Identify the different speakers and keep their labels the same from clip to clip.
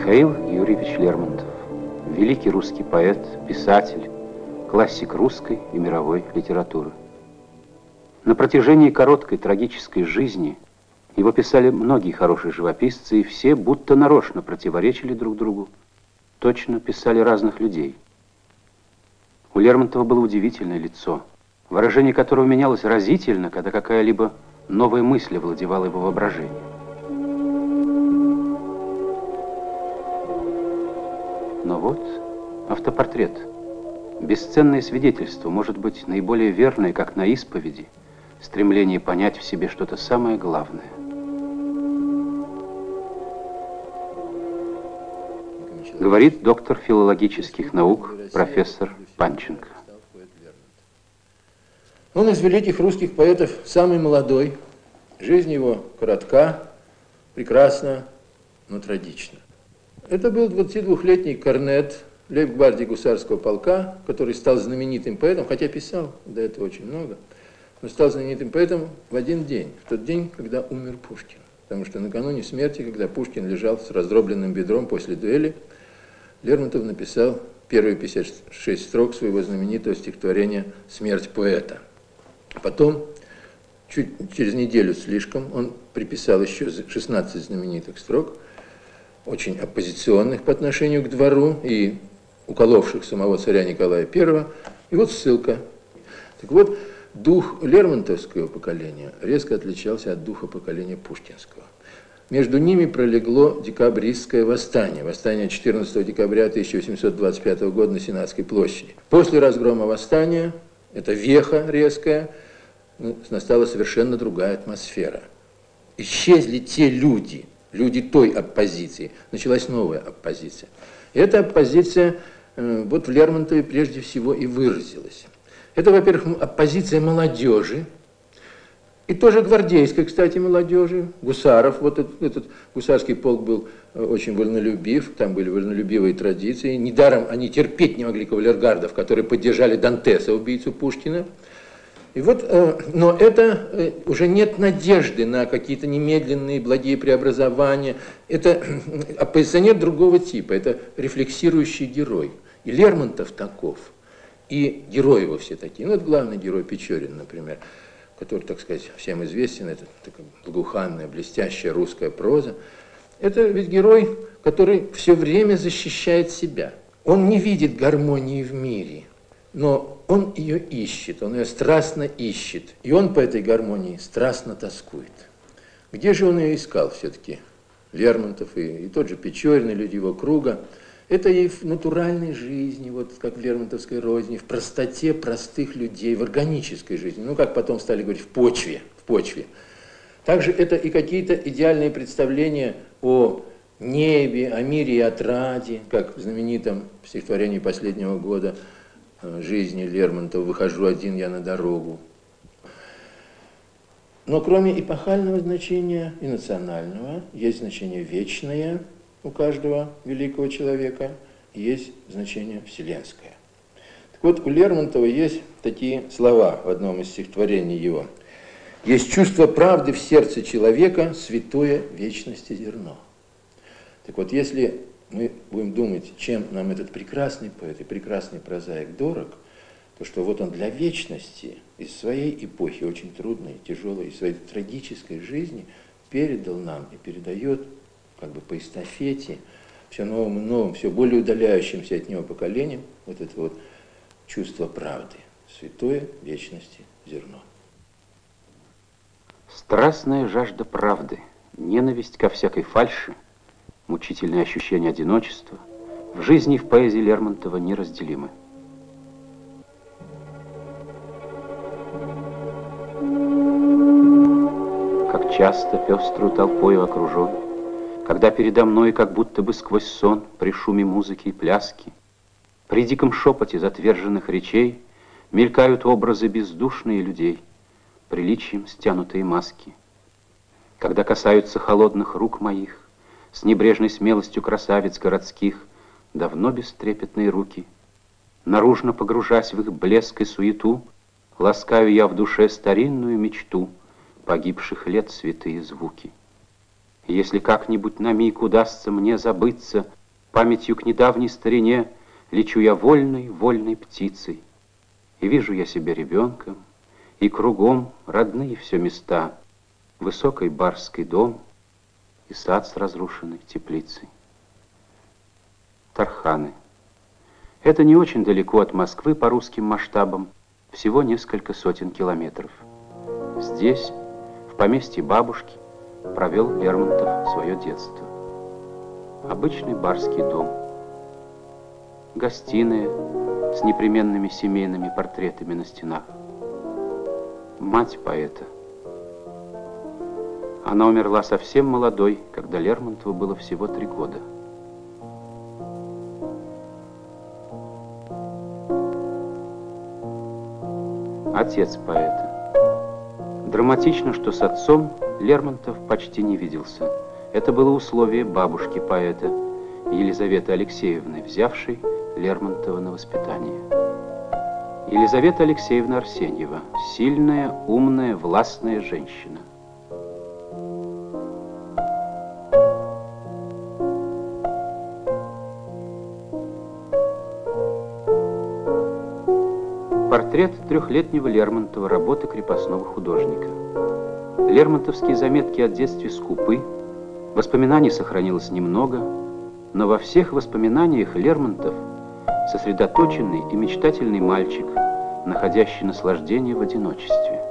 Speaker 1: Михаил Юрьевич Лермонтов, великий русский поэт, писатель, классик русской и мировой литературы. На протяжении короткой трагической жизни его писали многие хорошие живописцы, и все будто нарочно противоречили друг другу, точно писали разных людей. У Лермонтова было удивительное лицо, выражение которого менялось разительно, когда какая-либо новая мысль овладевала его воображением. Но вот автопортрет – Бесценное свидетельство может быть наиболее верное, как на исповеди, стремление понять в себе что-то самое главное. Говорит доктор филологических наук профессор Панченко.
Speaker 2: Он из великих русских поэтов самый молодой. Жизнь его коротка, прекрасна, но трагична. Это был 22-летний корнет, лейб-гвардии гусарского полка, который стал знаменитым поэтом, хотя писал до этого очень много, но стал знаменитым поэтом в один день, в тот день, когда умер Пушкин. Потому что накануне смерти, когда Пушкин лежал с раздробленным бедром после дуэли, Лермонтов написал первые 56 строк своего знаменитого стихотворения «Смерть поэта». Потом, чуть через неделю слишком, он приписал еще 16 знаменитых строк, очень оппозиционных по отношению к двору и уколовших самого царя Николая I. И вот ссылка. Так вот, дух Лермонтовского поколения резко отличался от духа поколения Пушкинского. Между ними пролегло декабристское восстание, восстание 14 декабря 1825 года на Сенатской площади. После разгрома восстания, это веха резкая, ну, настала совершенно другая атмосфера. Исчезли те люди, люди той оппозиции, началась новая оппозиция. Эта оппозиция Э, вот в Лермонтове прежде всего и выразилась. Это, во-первых, оппозиция молодежи, и тоже гвардейской, кстати, молодежи, гусаров. Вот этот, этот гусарский полк был э, очень вольнолюбив, там были вольнолюбивые традиции. Недаром они терпеть не могли кавалергардов, которые поддержали Дантеса, убийцу Пушкина. И вот, э, но это уже нет надежды на какие-то немедленные благие преобразования. Это оппозиционер другого типа, это рефлексирующий герой. И Лермонтов таков, и герои его все такие. Ну, это главный герой Печорин, например, который, так сказать, всем известен, это такая благоуханная, блестящая русская проза. Это ведь герой, который все время защищает себя. Он не видит гармонии в мире, но он ее ищет, он ее страстно ищет. И он по этой гармонии страстно тоскует. Где же он ее искал все-таки? Лермонтов и, и тот же Печорин, и люди его круга – это и в натуральной жизни, вот как в Лермонтовской розни, в простоте простых людей, в органической жизни, ну, как потом стали говорить, в почве, в почве. Также это и какие-то идеальные представления о небе, о мире и отраде, как в знаменитом стихотворении последнего года жизни Лермонтова «Выхожу один я на дорогу». Но кроме эпохального значения и национального, есть значение вечное – у каждого великого человека, есть значение вселенское. Так вот, у Лермонтова есть такие слова в одном из стихотворений его. «Есть чувство правды в сердце человека, святое вечности зерно». Так вот, если мы будем думать, чем нам этот прекрасный поэт и прекрасный прозаик дорог, то что вот он для вечности из своей эпохи, очень трудной, тяжелой, из своей трагической жизни передал нам и передает как бы по эстафете, все новым и новым, все более удаляющимся от него поколением, вот это вот чувство правды, святое вечности зерно.
Speaker 1: Страстная жажда правды, ненависть ко всякой фальши, мучительное ощущение одиночества в жизни и в поэзии Лермонтова неразделимы. Как часто пеструю толпою окружен, когда передо мной, как будто бы сквозь сон, при шуме музыки и пляски, при диком шепоте затверженных речей мелькают образы бездушные людей, приличием стянутые маски. Когда касаются холодных рук моих, с небрежной смелостью красавиц городских, давно бестрепетные руки, наружно погружась в их блеск и суету, ласкаю я в душе старинную мечту погибших лет святые звуки. Если как-нибудь на миг удастся мне забыться, памятью к недавней старине, лечу я вольной, вольной птицей. И вижу я себя ребенком, и кругом родные все места, высокий барский дом и сад с разрушенной теплицей. Тарханы. Это не очень далеко от Москвы по русским масштабам, всего несколько сотен километров. Здесь, в поместье бабушки, провел Лермонтов свое детство. Обычный барский дом. Гостиная с непременными семейными портретами на стенах. Мать поэта. Она умерла совсем молодой, когда Лермонтову было всего три года. Отец поэта. Драматично, что с отцом Лермонтов почти не виделся. Это было условие бабушки поэта, Елизаветы Алексеевны, взявшей Лермонтова на воспитание. Елизавета Алексеевна Арсеньева, сильная, умная, властная женщина. Портрет трехлетнего Лермонтова, работы крепостного художника. Лермонтовские заметки о детстве скупы, воспоминаний сохранилось немного, но во всех воспоминаниях Лермонтов сосредоточенный и мечтательный мальчик, находящий наслаждение в одиночестве.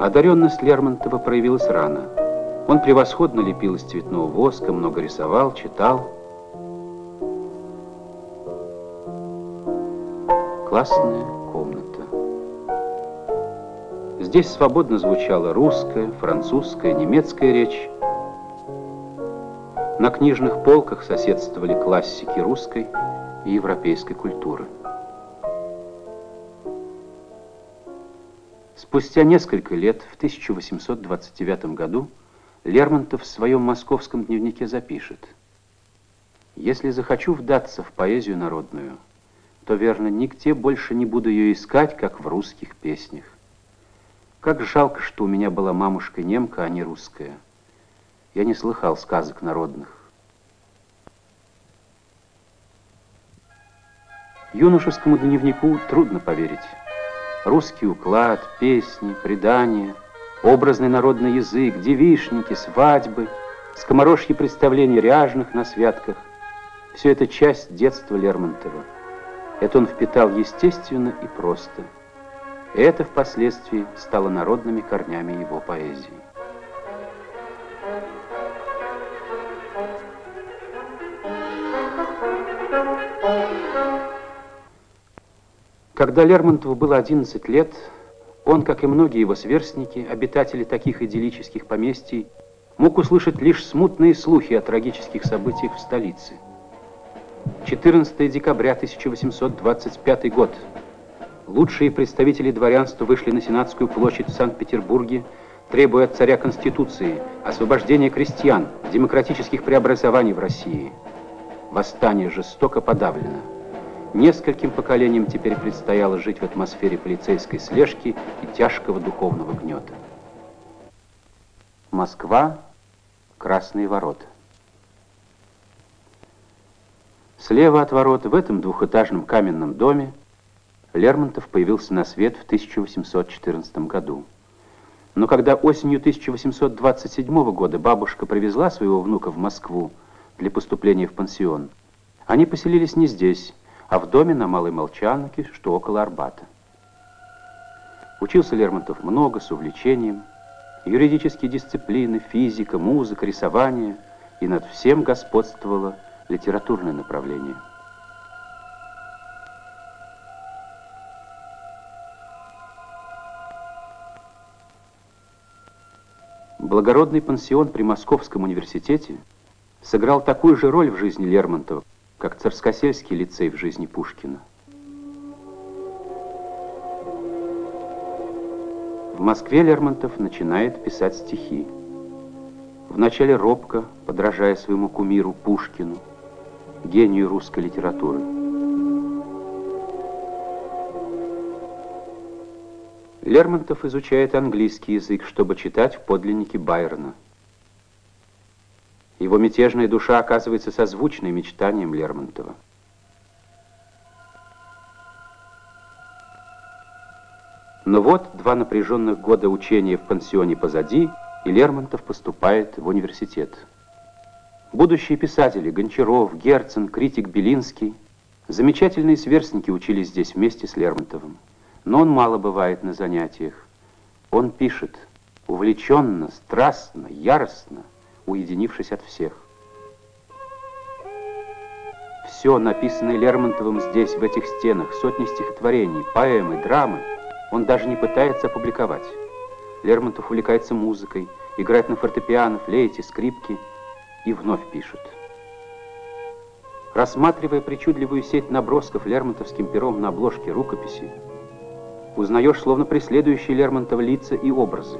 Speaker 1: Одаренность Лермонтова проявилась рано. Он превосходно лепил из цветного воска, много рисовал, читал, классная комната. Здесь свободно звучала русская, французская, немецкая речь. На книжных полках соседствовали классики русской и европейской культуры. Спустя несколько лет, в 1829 году, Лермонтов в своем московском дневнике запишет «Если захочу вдаться в поэзию народную, то, верно, нигде больше не буду ее искать, как в русских песнях. Как жалко, что у меня была мамушка немка, а не русская. Я не слыхал сказок народных. Юношескому дневнику трудно поверить. Русский уклад, песни, предания, образный народный язык, девишники, свадьбы, скоморожьи представления ряжных на святках – все это часть детства Лермонтова. Это он впитал естественно и просто. Это впоследствии стало народными корнями его поэзии. Когда Лермонтову было 11 лет, он, как и многие его сверстники, обитатели таких идиллических поместий, мог услышать лишь смутные слухи о трагических событиях в столице – 14 декабря 1825 год. Лучшие представители дворянства вышли на Сенатскую площадь в Санкт-Петербурге, требуя от царя Конституции, освобождения крестьян, демократических преобразований в России. Восстание жестоко подавлено. Нескольким поколениям теперь предстояло жить в атмосфере полицейской слежки и тяжкого духовного гнета. Москва, Красные ворота. Слева от ворот, в этом двухэтажном каменном доме, Лермонтов появился на свет в 1814 году. Но когда осенью 1827 года бабушка привезла своего внука в Москву для поступления в пансион, они поселились не здесь, а в доме на Малой Молчанке, что около Арбата. Учился Лермонтов много, с увлечением. Юридические дисциплины, физика, музыка, рисование. И над всем господствовало литературное направление. Благородный пансион при Московском университете сыграл такую же роль в жизни Лермонтова, как Царскосельский лицей в жизни Пушкина. В Москве Лермонтов начинает писать стихи. Вначале робко, подражая своему кумиру Пушкину, гению русской литературы. Лермонтов изучает английский язык, чтобы читать в подлиннике Байрона. Его мятежная душа оказывается созвучной мечтанием Лермонтова. Но вот два напряженных года учения в пансионе позади, и Лермонтов поступает в университет. Будущие писатели Гончаров, Герцен, критик Белинский, замечательные сверстники учились здесь вместе с Лермонтовым. Но он мало бывает на занятиях. Он пишет увлеченно, страстно, яростно, уединившись от всех. Все, написанное Лермонтовым здесь, в этих стенах, сотни стихотворений, поэмы, драмы, он даже не пытается опубликовать. Лермонтов увлекается музыкой, играет на фортепиано, флейте, скрипке и вновь пишет. Рассматривая причудливую сеть набросков лермонтовским пером на обложке рукописи, узнаешь словно преследующие Лермонтова лица и образы.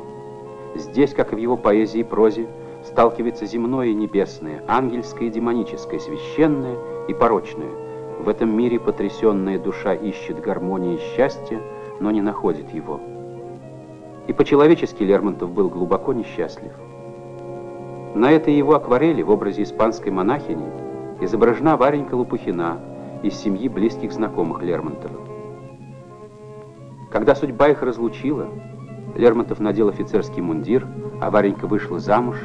Speaker 1: Здесь, как и в его поэзии и прозе, сталкивается земное и небесное, ангельское и демоническое, священное и порочное. В этом мире потрясенная душа ищет гармонии и счастья, но не находит его. И по-человечески Лермонтов был глубоко несчастлив. На этой его акварели в образе испанской монахини изображена Варенька Лопухина из семьи близких знакомых Лермонтова. Когда судьба их разлучила, Лермонтов надел офицерский мундир, а Варенька вышла замуж,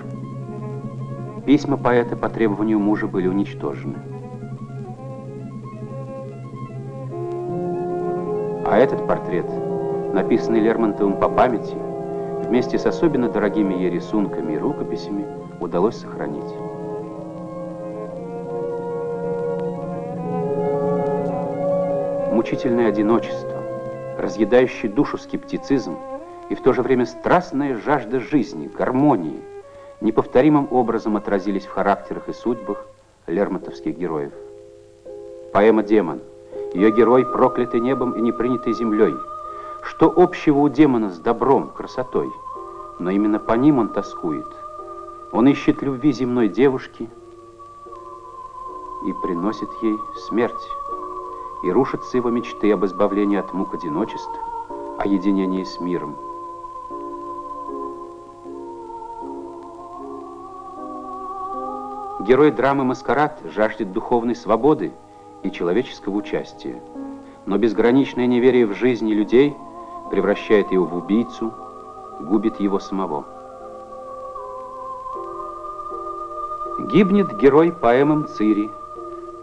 Speaker 1: письма поэта по требованию мужа были уничтожены. А этот портрет, написанный Лермонтовым по памяти, вместе с особенно дорогими ей рисунками и рукописями, удалось сохранить. Мучительное одиночество, разъедающий душу скептицизм и в то же время страстная жажда жизни, гармонии, неповторимым образом отразились в характерах и судьбах лермонтовских героев. Поэма «Демон» Ее герой, проклятый небом и не принятый землей. Что общего у демона с добром, красотой? Но именно по ним он тоскует. Он ищет любви земной девушки и приносит ей смерть. И рушатся его мечты об избавлении от мук одиночества, о единении с миром. Герой драмы «Маскарад» жаждет духовной свободы, и человеческого участия. Но безграничное неверие в жизни людей превращает его в убийцу, губит его самого. Гибнет герой поэмам Цири,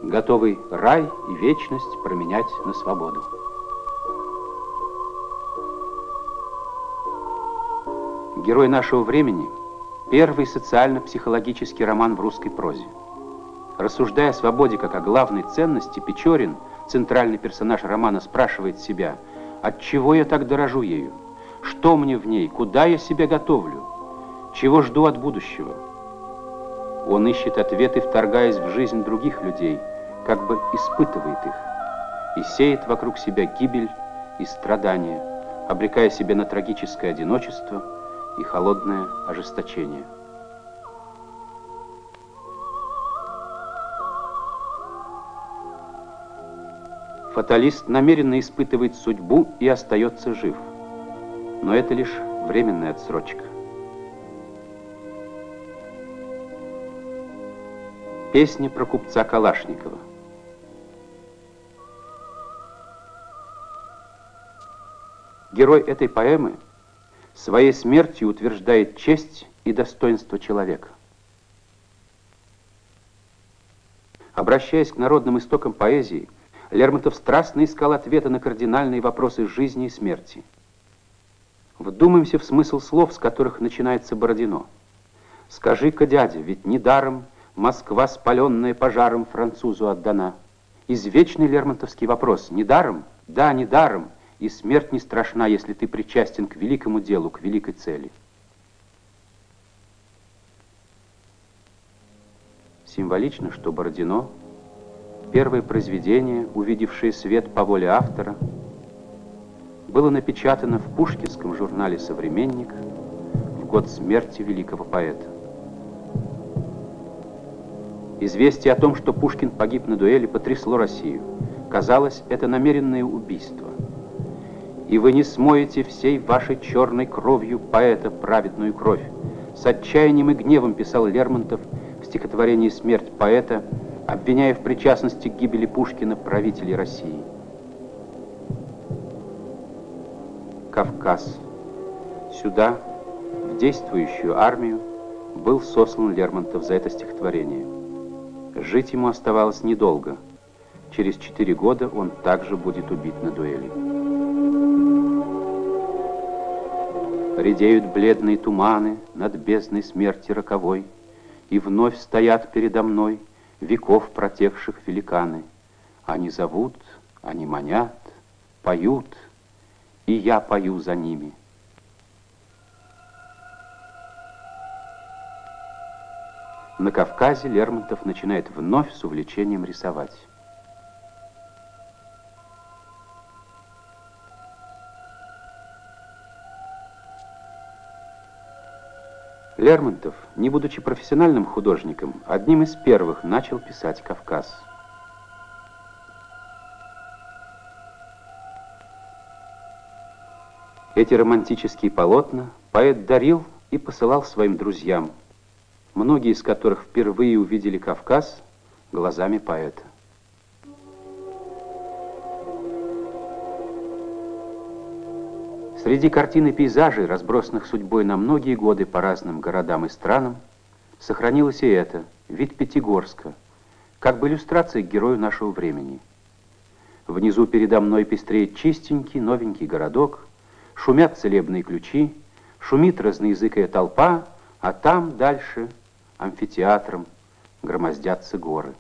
Speaker 1: готовый рай и вечность променять на свободу. Герой нашего времени – первый социально-психологический роман в русской прозе. Рассуждая о свободе как о главной ценности, Печорин, центральный персонаж романа, спрашивает себя, от чего я так дорожу ею? Что мне в ней? Куда я себя готовлю? Чего жду от будущего? Он ищет ответы, вторгаясь в жизнь других людей, как бы испытывает их, и сеет вокруг себя гибель и страдания, обрекая себя на трагическое одиночество и холодное ожесточение. Фаталист намеренно испытывает судьбу и остается жив. Но это лишь временная отсрочка. Песня про купца Калашникова. Герой этой поэмы своей смертью утверждает честь и достоинство человека. Обращаясь к народным истокам поэзии, Лермонтов страстно искал ответа на кардинальные вопросы жизни и смерти. Вдумаемся в смысл слов, с которых начинается Бородино. «Скажи-ка, дядя, ведь недаром Москва, спаленная пожаром, французу отдана». Извечный лермонтовский вопрос. Недаром? Да, недаром. И смерть не страшна, если ты причастен к великому делу, к великой цели. Символично, что Бородино Первое произведение, увидевшее свет по воле автора, было напечатано в пушкинском журнале «Современник» в год смерти великого поэта. Известие о том, что Пушкин погиб на дуэли, потрясло Россию. Казалось, это намеренное убийство. И вы не смоете всей вашей черной кровью поэта праведную кровь. С отчаянием и гневом писал Лермонтов в стихотворении «Смерть поэта», обвиняя в причастности к гибели Пушкина правителей России. Кавказ. Сюда, в действующую армию, был сослан Лермонтов за это стихотворение. Жить ему оставалось недолго. Через четыре года он также будет убит на дуэли. Редеют бледные туманы над бездной смерти роковой, И вновь стоят передо мной веков протекших великаны. Они зовут, они манят, поют, и я пою за ними. На Кавказе Лермонтов начинает вновь с увлечением рисовать. Лермонтов, не будучи профессиональным художником, одним из первых начал писать Кавказ. Эти романтические полотна поэт дарил и посылал своим друзьям, многие из которых впервые увидели Кавказ глазами поэта. Среди картин и пейзажей, разбросанных судьбой на многие годы по разным городам и странам, сохранилось и это, вид Пятигорска, как бы иллюстрация к герою нашего времени. Внизу передо мной пестреет чистенький, новенький городок, шумят целебные ключи, шумит разноязыкая толпа, а там дальше амфитеатром громоздятся горы.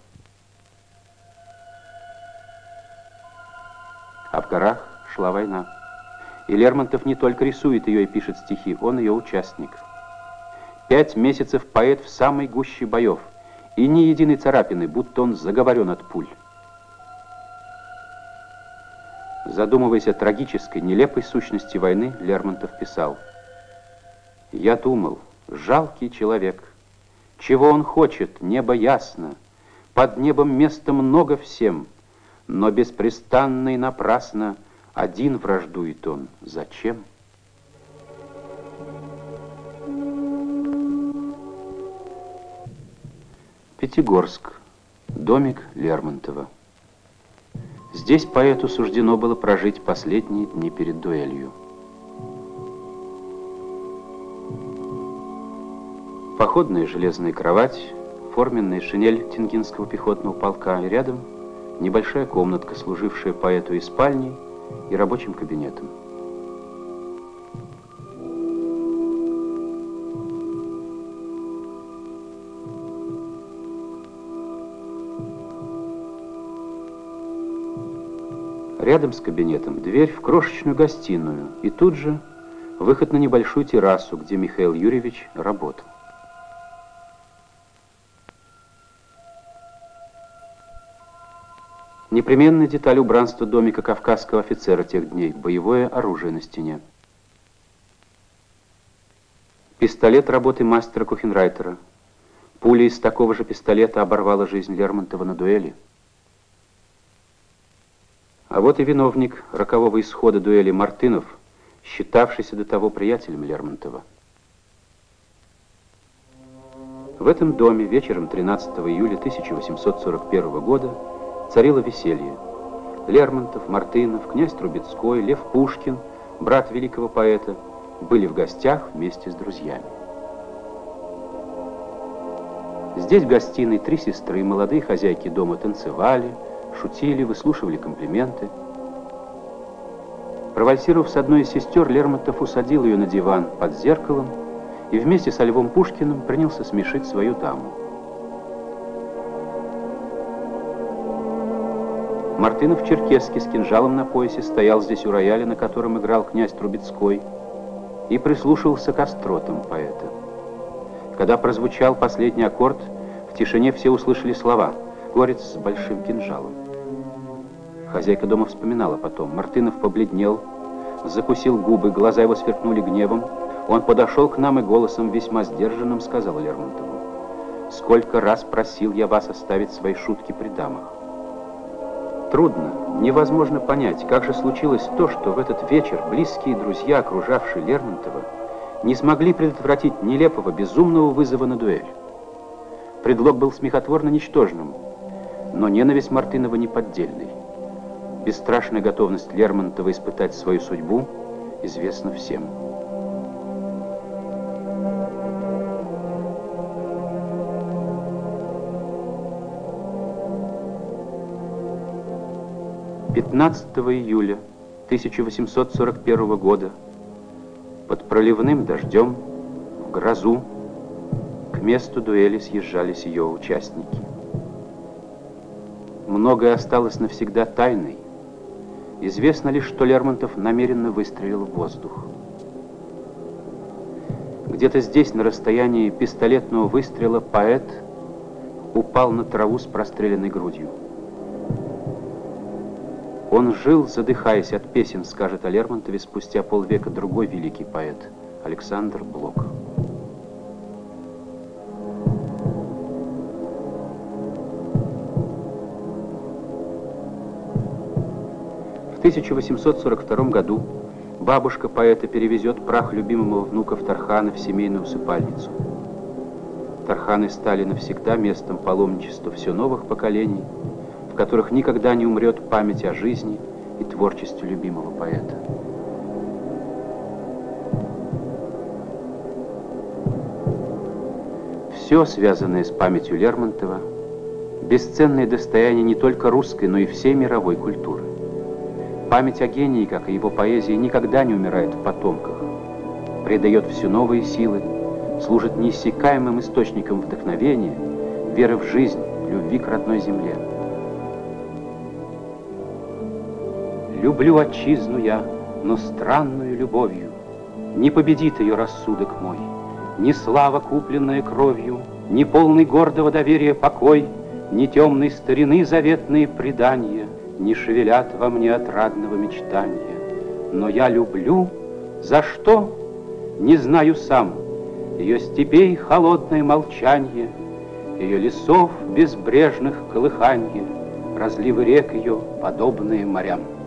Speaker 1: А в горах шла война. И Лермонтов не только рисует ее и пишет стихи, он ее участник. Пять месяцев поэт в самой гуще боев, и ни единой царапины, будто он заговорен от пуль. Задумываясь о трагической, нелепой сущности войны, Лермонтов писал. «Я думал, жалкий человек, чего он хочет, небо ясно, под небом места много всем, но беспрестанно и напрасно — один враждует он. Зачем? Пятигорск. Домик Лермонтова. Здесь поэту суждено было прожить последние дни перед дуэлью. Походная железная кровать, форменная шинель Тенгинского пехотного полка и рядом небольшая комнатка, служившая поэту и спальней, и рабочим кабинетом. Рядом с кабинетом дверь в крошечную гостиную, и тут же выход на небольшую террасу, где Михаил Юрьевич работал. Непременная деталь убранства домика кавказского офицера тех дней – боевое оружие на стене. Пистолет работы мастера Кухенрайтера. Пуля из такого же пистолета оборвала жизнь Лермонтова на дуэли. А вот и виновник рокового исхода дуэли Мартынов, считавшийся до того приятелем Лермонтова. В этом доме вечером 13 июля 1841 года царило веселье. Лермонтов, Мартынов, князь Трубецкой, Лев Пушкин, брат великого поэта, были в гостях вместе с друзьями. Здесь в гостиной три сестры, молодые хозяйки дома танцевали, шутили, выслушивали комплименты. Провальсировав с одной из сестер, Лермонтов усадил ее на диван под зеркалом и вместе со Львом Пушкиным принялся смешить свою даму. Мартынов Черкесский с кинжалом на поясе стоял здесь у рояля, на котором играл князь Трубецкой, и прислушивался к остротам поэта. Когда прозвучал последний аккорд, в тишине все услышали слова «Горец с большим кинжалом». Хозяйка дома вспоминала потом. Мартынов побледнел, закусил губы, глаза его сверкнули гневом. Он подошел к нам и голосом весьма сдержанным сказал Лермонтову. «Сколько раз просил я вас оставить свои шутки при дамах. Трудно, невозможно понять, как же случилось то, что в этот вечер близкие друзья, окружавшие Лермонтова, не смогли предотвратить нелепого, безумного вызова на дуэль. Предлог был смехотворно ничтожным, но ненависть Мартынова неподдельной. Бесстрашная готовность Лермонтова испытать свою судьбу известна всем. Пятнадцатого июля 1841 года под проливным дождем в грозу к месту дуэли съезжались ее участники. Многое осталось навсегда тайной. Известно лишь, что Лермонтов намеренно выстрелил в воздух. Где-то здесь, на расстоянии пистолетного выстрела, поэт упал на траву с простреленной грудью. Он жил, задыхаясь от песен, скажет о Лермонтове спустя полвека другой великий поэт Александр Блок. В 1842 году бабушка поэта перевезет прах любимого внука в Тархана в семейную усыпальницу. Тарханы стали навсегда местом паломничества все новых поколений, которых никогда не умрет память о жизни и творчестве любимого поэта. Все, связанное с памятью Лермонтова, бесценное достояние не только русской, но и всей мировой культуры. Память о гении, как и его поэзии, никогда не умирает в потомках. Придает все новые силы, служит неиссякаемым источником вдохновения, веры в жизнь, любви к родной земле. Люблю отчизну я, но странную любовью. Не победит ее рассудок мой, Ни слава, купленная кровью, Ни полный гордого доверия покой, Ни темной старины заветные предания — не шевелят во мне отрадного мечтания. Но я люблю, за что, не знаю сам, ее степей холодное молчанье, ее лесов безбрежных колыханье, разливы рек ее, подобные морям.